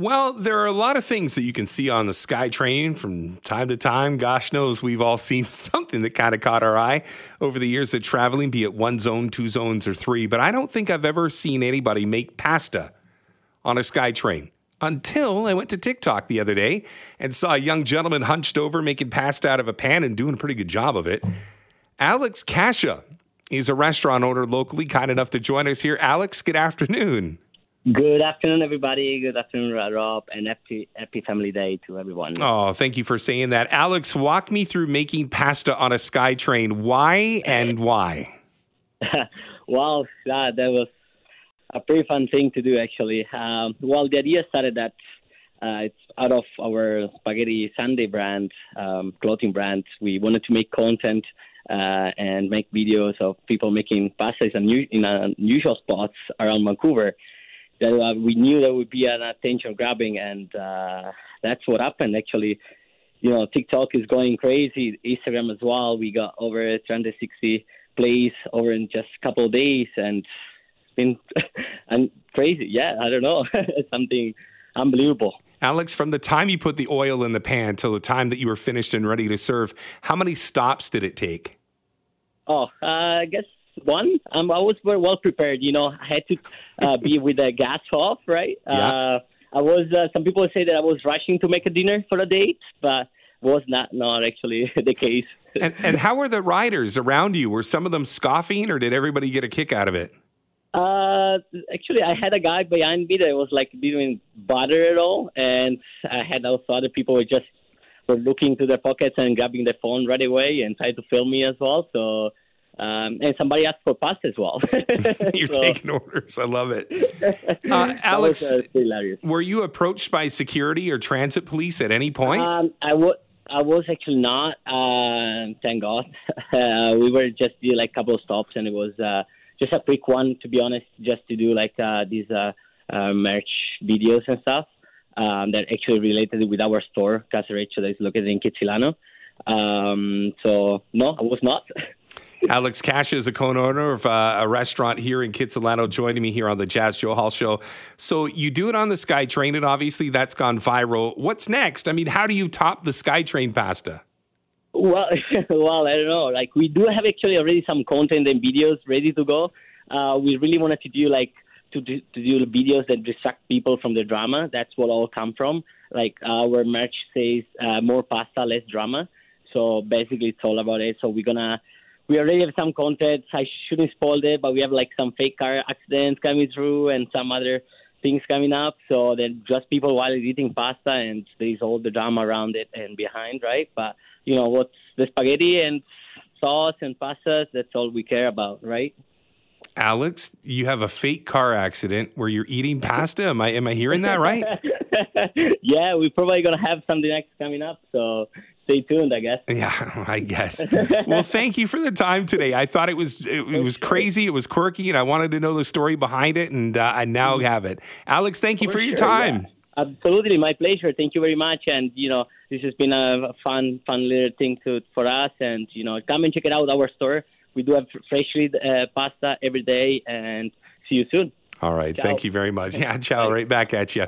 Well, there are a lot of things that you can see on the SkyTrain from time to time. Gosh knows we've all seen something that kind of caught our eye over the years of traveling, be it one zone, two zones, or three. But I don't think I've ever seen anybody make pasta on a SkyTrain until I went to TikTok the other day and saw a young gentleman hunched over making pasta out of a pan and doing a pretty good job of it. Alex Cascia is a restaurant owner locally, kind enough to join us here. Alex, good afternoon. Good afternoon, everybody. Good afternoon, Rob, and happy, happy Family Day to everyone. Oh, thank you for saying that. Alex, walk me through making pasta on a SkyTrain. Why and why? well, uh, that was a pretty fun thing to do, actually. Um, well, the idea started that uh, it's out of our Spaghetti Sunday brand, um, clothing brand. We wanted to make content uh, and make videos of people making pastas in, in unusual spots around Vancouver. That uh, we knew that would be an attention grabbing, and uh, that's what happened. Actually, you know, TikTok is going crazy. Instagram as well. We got over 360 plays over in just a couple of days, and it's been and crazy. Yeah, I don't know, something unbelievable. Alex, from the time you put the oil in the pan till the time that you were finished and ready to serve, how many stops did it take? Oh, uh, I guess one. Um, I was very well prepared. You know, I had to uh, be with the gas off, right? Yeah. Uh, I was. Uh, some people say that I was rushing to make a dinner for a date, but was not not actually the case. and, and how were the riders around you? Were some of them scoffing, or did everybody get a kick out of it? Uh, actually, I had a guy behind me that was like didn't bother at all, and I had also other people who just were looking to their pockets and grabbing their phone right away and tried to film me as well. So um, and somebody asked for pasta as well. You're so, taking orders. I love it. Uh, Alex, was, uh, were you approached by security or transit police at any point? Um, I, w- I was actually not. Uh, thank God. Uh, we were just do like a couple of stops, and it was uh, just a quick one, to be honest, just to do like uh, these merch videos and stuff um, that actually related with our store, Casereccio, that is located in Kitsilano. Um, so no, I was not. Alex Cascia is a co-owner of uh, a restaurant here in Kitsilano, joining me here on the Jas Johal Show. So you do it on the SkyTrain, and obviously that's gone viral. What's next? I mean, how do you top the SkyTrain pasta? Well, well, I don't know. Like we do have actually already some content and videos ready to go. Uh, we really wanted to do like to do, to do videos that distract people from the drama. That's what all come from. Like our merch says, uh, more pasta, less drama. So basically, it's all about it. So we're gonna we already have some content. I shouldn't spoil it, but we have like some fake car accidents coming through and some other things coming up. So then just people while eating pasta and there's all the drama around it and behind, right? But you know what's the spaghetti and sauce and pastas? That's all we care about, right? Alex, you have a fake car accident where you're eating pasta. Am I am I hearing that right? yeah, we're probably gonna have something next coming up. So stay tuned, I guess. Yeah, I guess. well, thank you for the time today. I thought it was it, it was crazy, it was quirky, and I wanted to know the story behind it, and uh, I now mm-hmm. have it. Alex, thank you for, for your sure, time. Yeah. Absolutely, my pleasure. Thank you very much, and you know this has been a fun, fun little thing to for us, and you know come and check it out our store. We do have freshly uh, pasta every day, and see you soon. All right, ciao. thank you very much. Yeah, ciao. Right back at you.